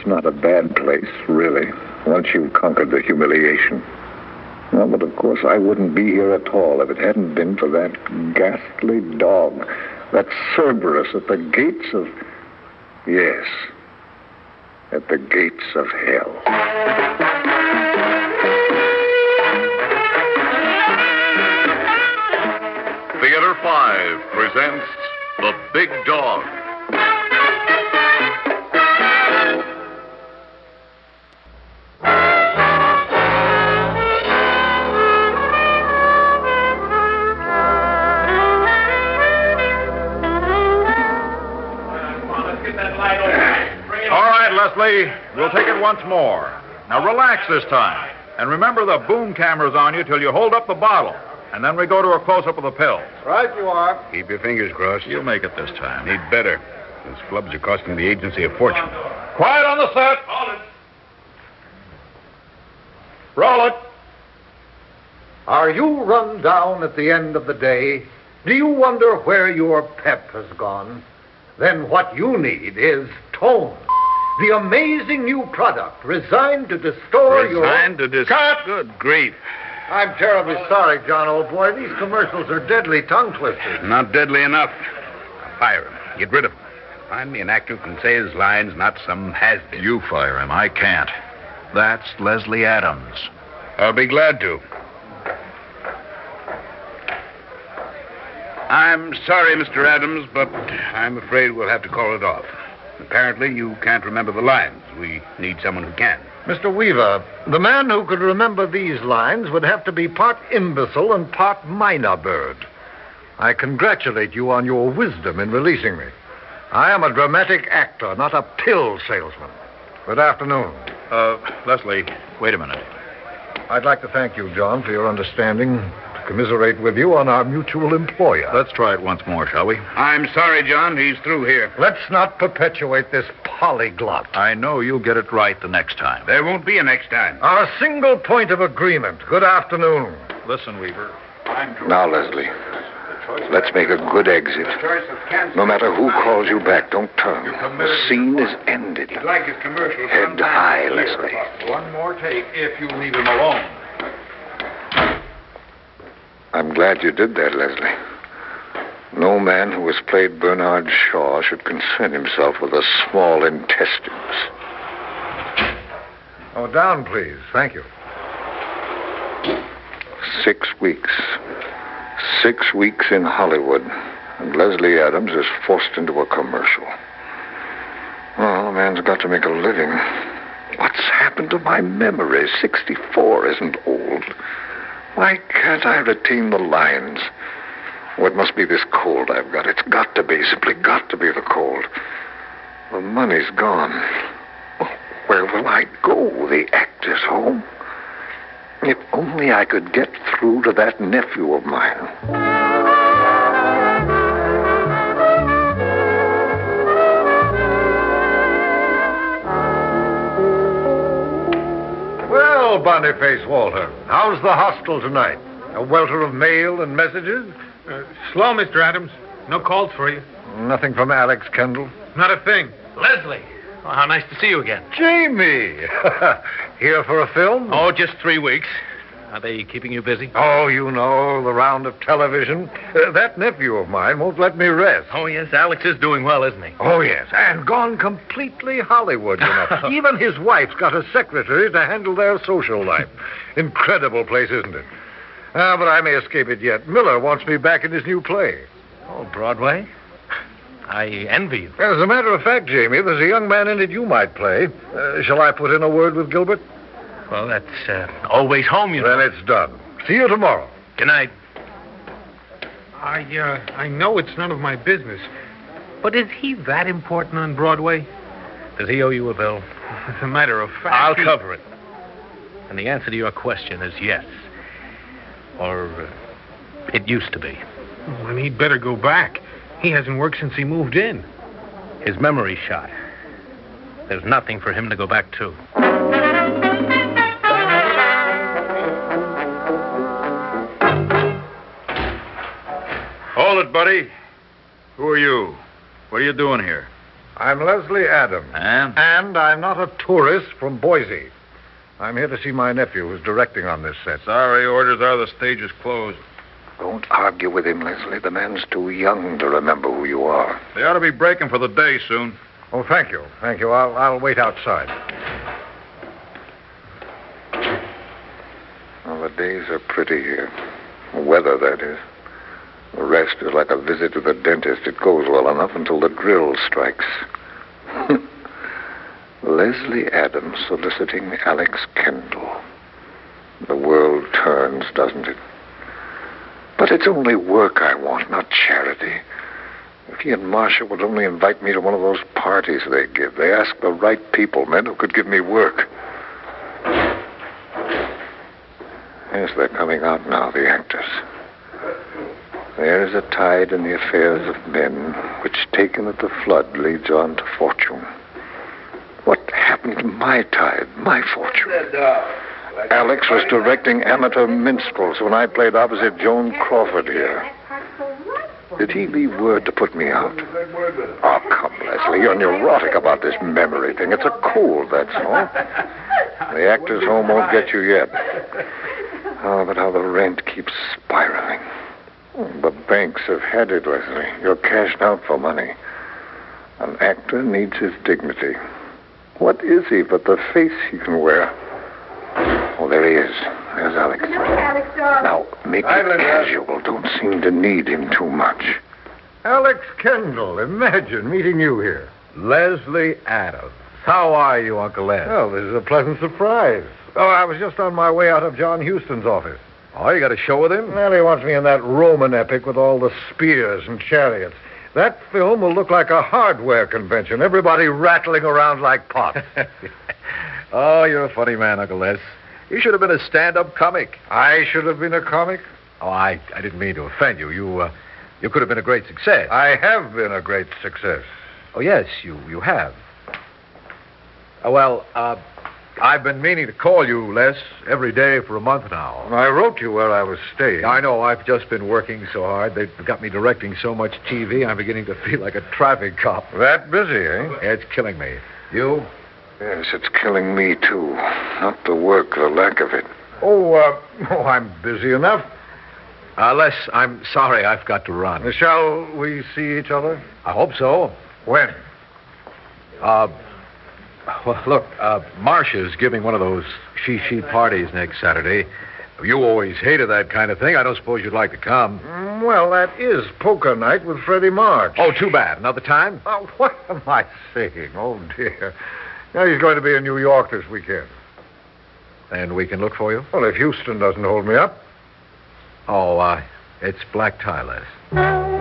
It's not a bad place, really, once you've conquered the humiliation. Well, but of course I wouldn't be here at all if it hadn't been for that ghastly dog, that Cerberus at the gates of. Yes, at the gates of hell. Theater 5 presents The Big Dog. Leslie. We'll take it once more. Now relax this time. And remember the boom camera's on you till you hold up the bottle. And then we go to a close up of the pill. Right you are. Keep your fingers crossed. You'll make it this time. Need better. Those flubs are costing the agency a fortune. Quiet on the set. Roll it. Are you run down at the end of the day? Do you wonder where your pep has gone? Then what you need is tone. The amazing new product resigned to restore your. Resigned to dis- Cut! Good grief. I'm terribly sorry, John, old boy. These commercials are deadly tongue twisters. Not deadly enough. Fire him. Get rid of him. Find me an actor who can say his lines, not some has-been. You fire him. I can't. That's Leslie Adams. I'll be glad to. I'm sorry, Mr. Adams, but I'm afraid we'll have to call it off. Apparently, you can't remember the lines. We need someone who can. Mr. Weaver, the man who could remember these lines would have to be part imbecile and part mynah bird. I congratulate you on your wisdom in releasing me. I am a dramatic actor, not a pill salesman. Good afternoon. Uh, Leslie, wait a minute. I'd like to thank you, John, for your understanding, commiserate with you on our mutual employer. Let's try it once more, shall we? I'm sorry, John. He's through here. Let's not perpetuate this polyglot. I know you'll get it right the next time. There won't be a next time. Our single point of agreement. Good afternoon. Listen, Weaver. Now, Leslie, let's make a good exit. No matter who calls you back, don't turn. The scene is ended. like his commercial. Head high, Leslie. One more take if you leave him alone. I'm glad you did that, Leslie. No man who has played Bernard Shaw should concern himself with the small intestines. Oh, down, please. Thank you. Six weeks. Six weeks in Hollywood. And Leslie Adams is forced into a commercial. Well, a man's got to make a living. What's happened to my memory? 64 isn't old. Why can't I retain the lines? Oh, it must be this cold I've got. It's got to be, simply got to be the cold. The money's gone. Oh, Where will I go? The actor's home? If only I could get through to that nephew of mine. Boniface Walter, how's the hostel tonight? A welter of mail and messages? Uh, slow, Mr. Adams. No calls for you. Nothing from Alex Kendall. Not a thing. Leslie. Oh, how nice to see you again. Jamie! Here for a film? Oh, just three weeks. Are they keeping you busy? Oh, you know, the round of television. Uh, that nephew of mine won't let me rest. Oh, yes, Alex is doing well, isn't he? Oh, yes, and gone completely Hollywood, you know. Even his wife's got a secretary to handle their social life. Incredible place, isn't it? Ah, but I may escape it yet. Miller wants me back in his new play. Oh, Broadway? I envy you. As a matter of fact, Jamie, there's a young man in it you might play. Uh, shall I put in a word with Gilbert? Well, that's uh, always home, you know. Then it's done. See you tomorrow. Good night. I, uh, I know it's none of my business. But is he that important on Broadway? Does he owe you a bill? As a matter of fact. I'll he- cover it. And the answer to your question is yes. Or uh, it used to be. Well, then he'd better go back. He hasn't worked since he moved in. His memory's shot. There's nothing for him to go back to. Hold it, buddy. Who are you? What are you doing here? I'm Leslie Adams. And? And I'm not a tourist from Boise. I'm here to see my nephew who's directing on this set. Sorry, orders are the stage is closed. Don't argue with him, Leslie. The man's too young to remember who you are. They ought to be breaking for the day soon. Oh, thank you. Thank you. I'll, I'll wait outside. Well, the days are pretty here. The weather, that is. The rest is like a visit to the dentist. It goes well enough until the drill strikes. Leslie Adams soliciting Alex Kendall. The world turns, doesn't it? But it's only work I want, not charity. If he and Marcia would only invite me to one of those parties they give, they ask the right people, men who could give me work. Yes, they're coming out now, the actors. There is a tide in the affairs of men, which taken at the flood leads on to fortune. What happened to my tide, my fortune? Alex was directing amateur minstrels when I played opposite Joan Crawford here. Did he leave word to put me out? Oh, come, Leslie. You're neurotic about this memory thing. It's a cold, that's all. The actor's home won't get you yet. Oh, but how the rent keeps spiraling. The banks have had it, Leslie. You're cashed out for money. An actor needs his dignity. What is he but the face he can wear? Oh, there he is. There's Alex. Alex, darling. Now, make Hi, it Linda. casual. Don't seem to need him too much. Alex Kendall, imagine meeting you here. Leslie Adams. How are you, Uncle Les? Well, this is a pleasant surprise. Oh, I was just on my way out of John Huston's office. Oh, you got a show with him? Well, he wants me in that Roman epic with all the spears and chariots. That film will look like a hardware convention. Everybody rattling around like pots. oh, you're a funny man, Uncle Les. You should have been a stand-up comic. I should have been a comic. Oh, I, I didn't mean to offend you. You, uh, you could have been a great success. I have been a great success. Oh, yes, you, you have. Uh, well, uh, I've been meaning to call you, Les, every day for a month now. I wrote you where I was staying. I know. I've just been working so hard. They've got me directing so much TV, I'm beginning to feel like a traffic cop. That busy, eh? It's killing me. You? Yes, it's killing me, too. Not the work, the lack of it. Oh, uh, oh, I'm busy enough. Uh, Les, I'm sorry I've got to run. Shall we see each other? I hope so. When? Uh, well, look, uh, Marcia's giving one of those chi-chi parties next Saturday. You always hated that kind of thing. I don't suppose you'd like to come. Mm, Well, that is poker night with Freddie March. Oh, too bad. Another time? Oh, what am I saying? Oh, dear. Now, he's going to be in New York this weekend. And we can look for you? Well, if Huston doesn't hold me up. Oh, uh, it's black tie, Les.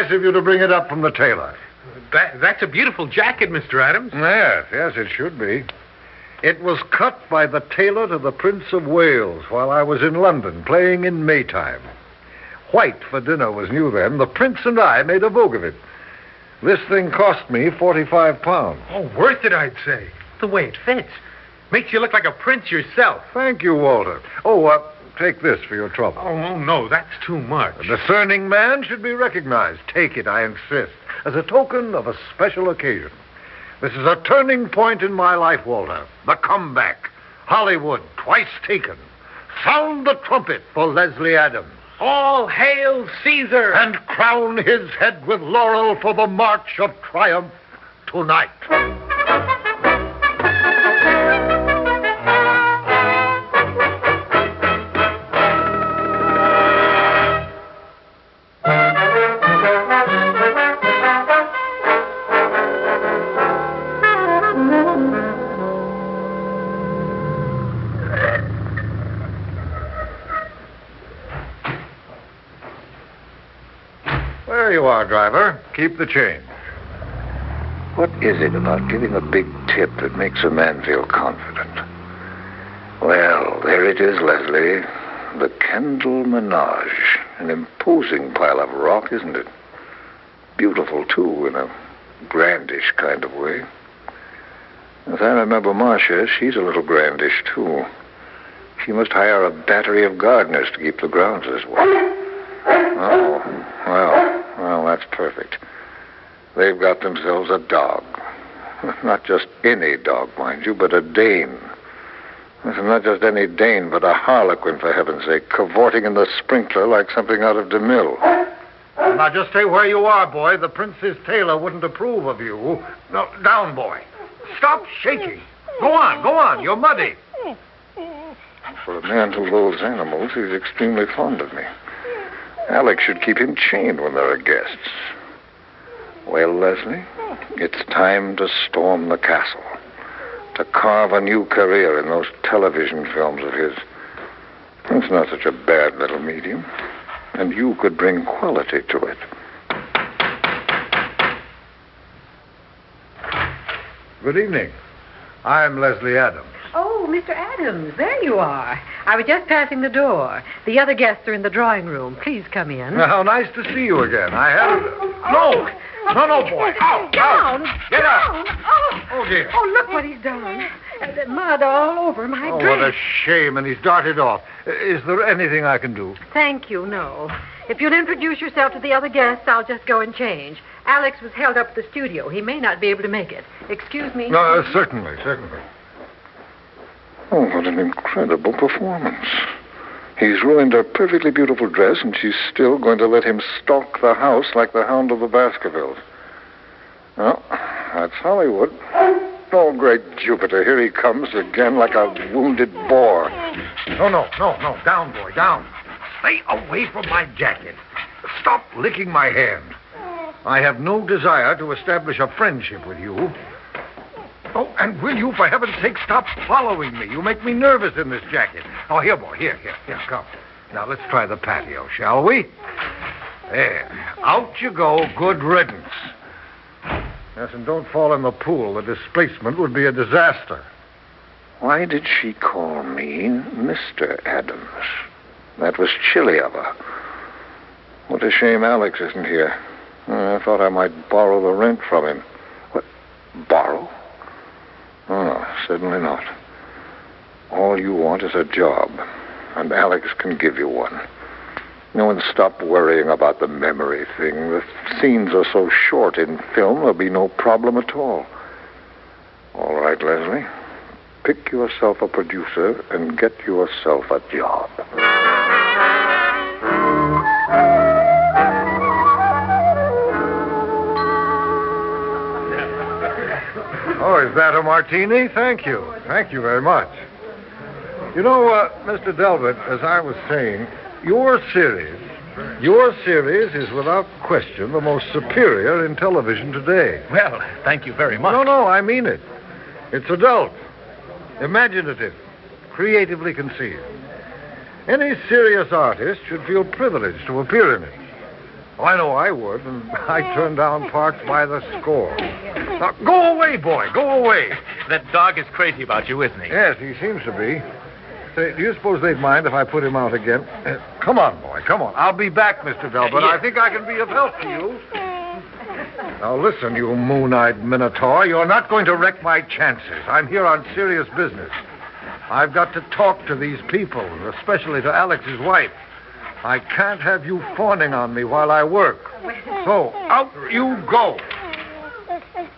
Nice of you to bring it up from the tailor. That, that's a beautiful jacket, Mr. Adams. Yes, yes, it should be. It was cut by the tailor to the Prince of Wales while I was in London playing in Maytime. White for dinner was new then. The Prince and I made a vogue of it. This thing cost me 45 pounds. Oh, worth it, I'd say. The way it fits. Makes you look like a prince yourself. Thank you, Walter. Oh, uh, take this for your trouble. Oh, oh, no, that's too much. A discerning man should be recognized. Take it, I insist, as a token of a special occasion. This is a turning point in my life, Walter. The comeback. Hollywood, twice taken. Sound the trumpet for Leslie Adams. All hail Caesar! And crown his head with laurel for the march of triumph tonight. Keep the change. What is it about giving a big tip that makes a man feel confident? Well, there it is, Leslie. the Kendall Menage. An imposing pile of rock, isn't it? Beautiful, too, in a grandish kind of way. As I remember Marcia, she's a little grandish, too. She must hire a battery of gardeners to keep the grounds this way. Oh, well, well, that's perfect. They've got themselves a dog. Not just any dog, mind you, but a Dane. Not just any Dane, but a harlequin, for heaven's sake, cavorting in the sprinkler like something out of DeMille. Now, just stay where you are, boy. The prince's tailor wouldn't approve of you. No, down, boy. Stop shaking. Go on, go on. You're muddy. For a man who loathes animals, he's extremely fond of me. Alex should keep him chained when there are guests. Well, Leslie, it's time to storm the castle, to carve a new career in those television films of his. It's not such a bad little medium, and you could bring quality to it. Good evening. I'm Leslie Adams. Oh, Mr. Adams, there you are. I was just passing the door. The other guests are in the drawing room. Please come in. How nice to see you again. I have. No! No, no, boy. Out, down, out. Get down. up. Oh. Oh, dear. Oh, look what he's done. Uh, mud all over my Oh, dress. what a shame. And he's darted off. Is there anything I can do? Thank you, no. If you'll introduce yourself to the other guests, I'll just go and change. Alex was held up at the studio. He may not be able to make it. Excuse me. No, uh, certainly, certainly. Oh, what an incredible performance. He's ruined her perfectly beautiful dress, and she's still going to let him stalk the house like the hound of the Baskervilles. Well, that's Hollywood. Oh, great Jupiter, here he comes again like a wounded boar. No, no, no, no. Down, boy, down. Stay away from my jacket. Stop licking my hand. I have no desire to establish a friendship with you. Oh, and will you, for heaven's sake, stop following me? You make me nervous in this jacket. Oh, here, boy, here, here, here, come. Now, let's try the patio, shall we? There. Out you go. Good riddance. Yes, and don't fall in the pool. The displacement would be a disaster. Why did she call me Mr. Adams? That was chilly of her. What a shame Alex isn't here. I thought I might borrow the rent from him. What? Borrow? Oh, no, certainly not. All you want is a job, and Alex can give you one. No, and stop worrying about the memory thing. The scenes are so short in film, there'll be no problem at all. All right, Leslie. Pick yourself a producer and get yourself a job. Oh, is that a martini? Thank you. Thank you very much. You know, uh, Mr. Delbert, as I was saying, your series, your series is without question the most superior in television today. Well, thank you very much. No, no, I mean it. It's adult, imaginative, creatively conceived. Any serious artist should feel privileged to appear in it. Oh, I know I would, and I turn down parts by the score. Now, go away, boy, go away. That dog is crazy about you, isn't he? Yes, he seems to be. Say, do you suppose they'd mind if I put him out again? Uh, come on, boy, come on. I'll be back, Mr. Delbert. Yeah. I think I can be of help to you. Now, listen, you moon-eyed minotaur. You're not going to wreck my chances. I'm here on serious business. I've got to talk to these people, especially to Alex's wife. I can't have you fawning on me while I work. So, out you go.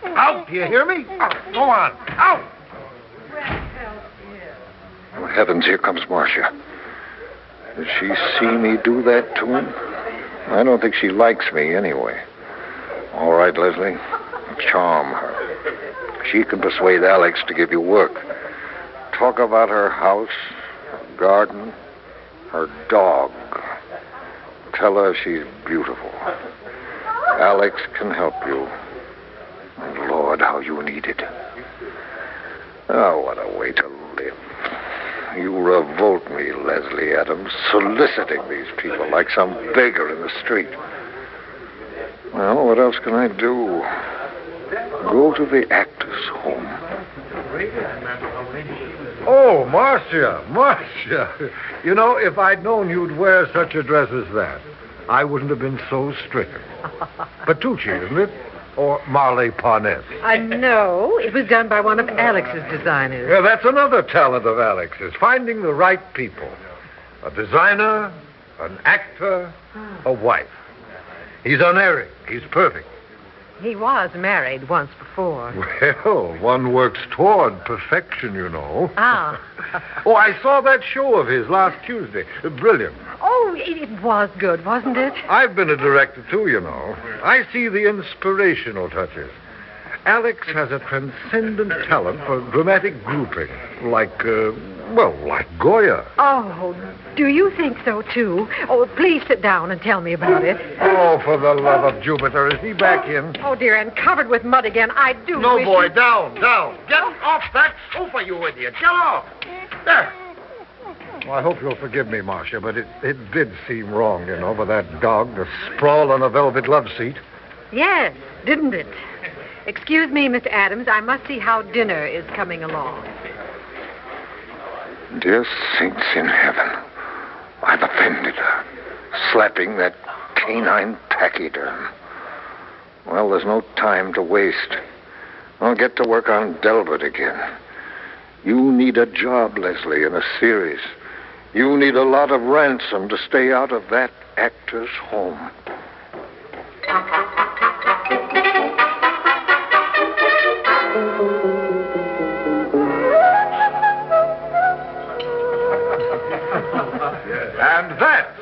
Out, do you hear me? Out. Go on. Out. Oh, heavens, here comes Marcia. Did she see me do that to him? I don't think she likes me anyway. All right, Leslie. Charm her. She can persuade Alex to give you work. Talk about her house, her garden, her dog. Tell her she's beautiful. Alex can help you. And Lord, how you need it. Oh, what a way to live. You revolt me, Leslie Adams, soliciting these people like some beggar in the street. Well, what else can I do? Go to the actor's home. Oh, Marcia, Marcia. You know, if I'd known you'd wear such a dress as that, I wouldn't have been so stricken. Patucci, isn't it? Or Mollie Parnis? I know. It was done by one of Alex's designers. Yeah, that's another talent of Alex's, finding the right people. A designer, an actor, a wife. He's unerring. He's perfect. He was married once before. Well, one works toward perfection, you know. Ah. oh, I saw that show of his last Tuesday. Brilliant. Oh, it, was good, wasn't it? I've been a director, too, you know. I see the inspirational touches. Alex has a transcendent talent for dramatic grouping, like, uh, well, like Goya. Oh, do you think so, too? Oh, please sit down and tell me about it. Oh, for the love of Jupiter, is he back in? Oh, dear, and covered with mud again. I do No, wish boy, you- down, down. Get off that sofa, you idiot. Get off. There. Well, I hope you'll forgive me, Marcia, but it, it did seem wrong, you know, for that dog to sprawl on a velvet love seat. Yes, didn't it? Excuse me, Mr. Adams. I must see how dinner is coming along. Dear saints in heaven, I've offended her, slapping that canine pachyderm. Well, there's no time to waste. I'll get to work on Delbert again. You need a job, Leslie, in a series. You need a lot of ransom to stay out of that actor's home.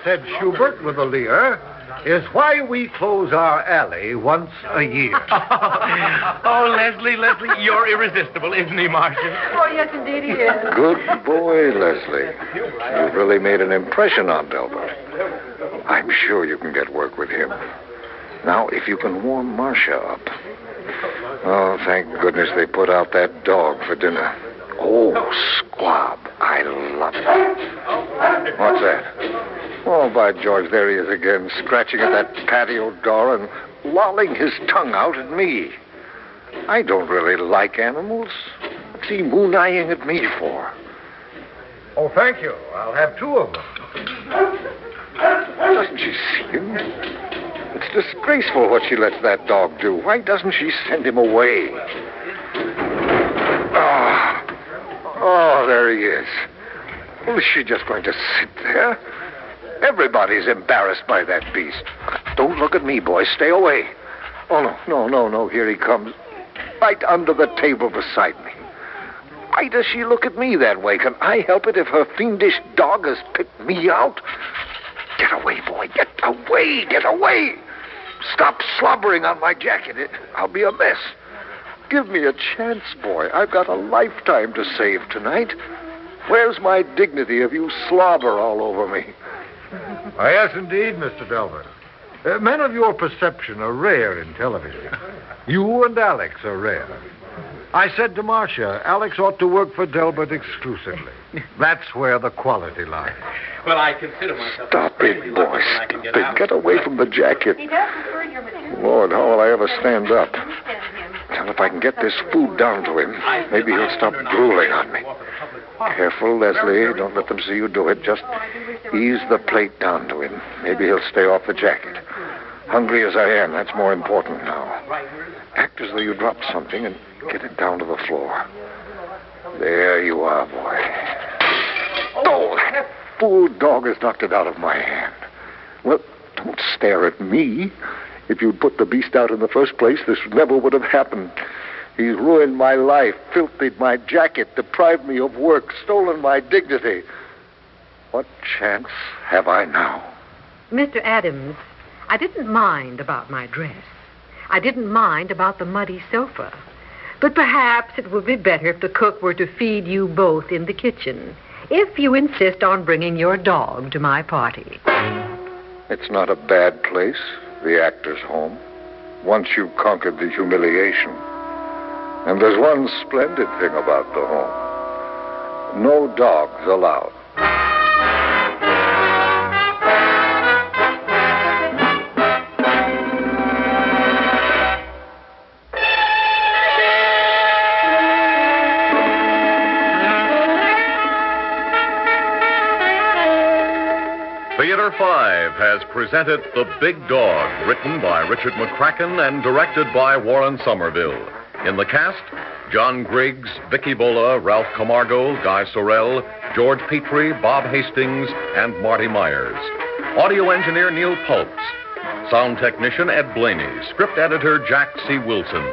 Said Shubert with a leer, is why we close our alley once a year. oh, Leslie, Leslie, you're irresistible, isn't he, Marcia? Oh, yes, indeed he is. Good boy, Leslie. You've really made an impression on Delbert. I'm sure you can get work with him. Now, if you can warm Marcia up. Oh, thank goodness they put out that dog for dinner. Oh, squab. I love it. What's that? Oh, by George, there he is again, scratching at that patio door and lolling his tongue out at me. I don't really like animals. What's he moon-eyeing at me for? Oh, thank you. I'll have two of them. Doesn't she see him? It's disgraceful what she lets that dog do. Why doesn't she send him away? Oh, oh there he is. Well, is she just going to sit there? Everybody's embarrassed by that beast. Don't look at me, boy. Stay away. Oh, no, no, no, no. Here he comes. Right under the table beside me. Why does she look at me that way? Can I help it if her fiendish dog has picked me out? Get away, boy. Get away. Get away. Stop slobbering on my jacket. I'll be a mess. Give me a chance, boy. I've got a lifetime to save tonight. Where's my dignity if you slobber all over me? Ah, yes, indeed, Mr. Delbert. Uh, men of your perception are rare in television. You and Alex are rare. I said to Marcia, Alex ought to work for Delbert exclusively. That's where the quality lies. Well, I consider myself. Stop it, boy. Stop it. Get away from the jacket. He does prefer your material. Lord, how will I ever stand up? Well, if I can get this food down to him, maybe he'll stop drooling on me. Careful, Leslie. Don't let them see you do it. Just ease the plate down to him. Maybe he'll stay off the jacket. Hungry as I am, that's more important now. Act as though you dropped something and get it down to the floor. There you are, boy. Oh, that fool dog has knocked it out of my hand. Well, don't stare at me. If you'd put the beast out in the first place, this never would have happened. He's ruined my life, filthied my jacket, deprived me of work, stolen my dignity. What chance have I now? Mr. Adams, I didn't mind about my dress. I didn't mind about the muddy sofa. But perhaps it would be better if the cook were to feed you both in the kitchen, if you insist on bringing your dog to my party. It's not a bad place, the actor's home, once you've conquered the humiliation. And there's one splendid thing about the home no dogs allowed. Theater 5 has presented The Big Dog, written by Richard McCracken and directed by Warren Somerville. In the cast, John Griggs, Vicki Vola, Ralph Camargo, Guy Sorel, George Petrie, Bob Hastings, and Marty Myers. Audio engineer Neil Pultz. Sound technician Ed Blainey. Script editor Jack C. Wilson.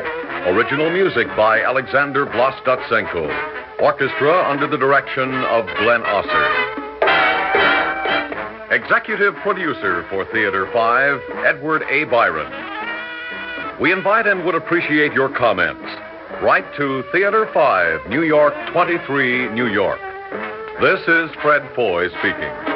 Original music by Alexander Vlastotsenko. Orchestra under the direction of Glenn Osser. Executive producer for Theater 5, Edward A. Byron. We invite and would appreciate your comments. Write to Theater 5, New York 23, New York. This is Fred Foy speaking.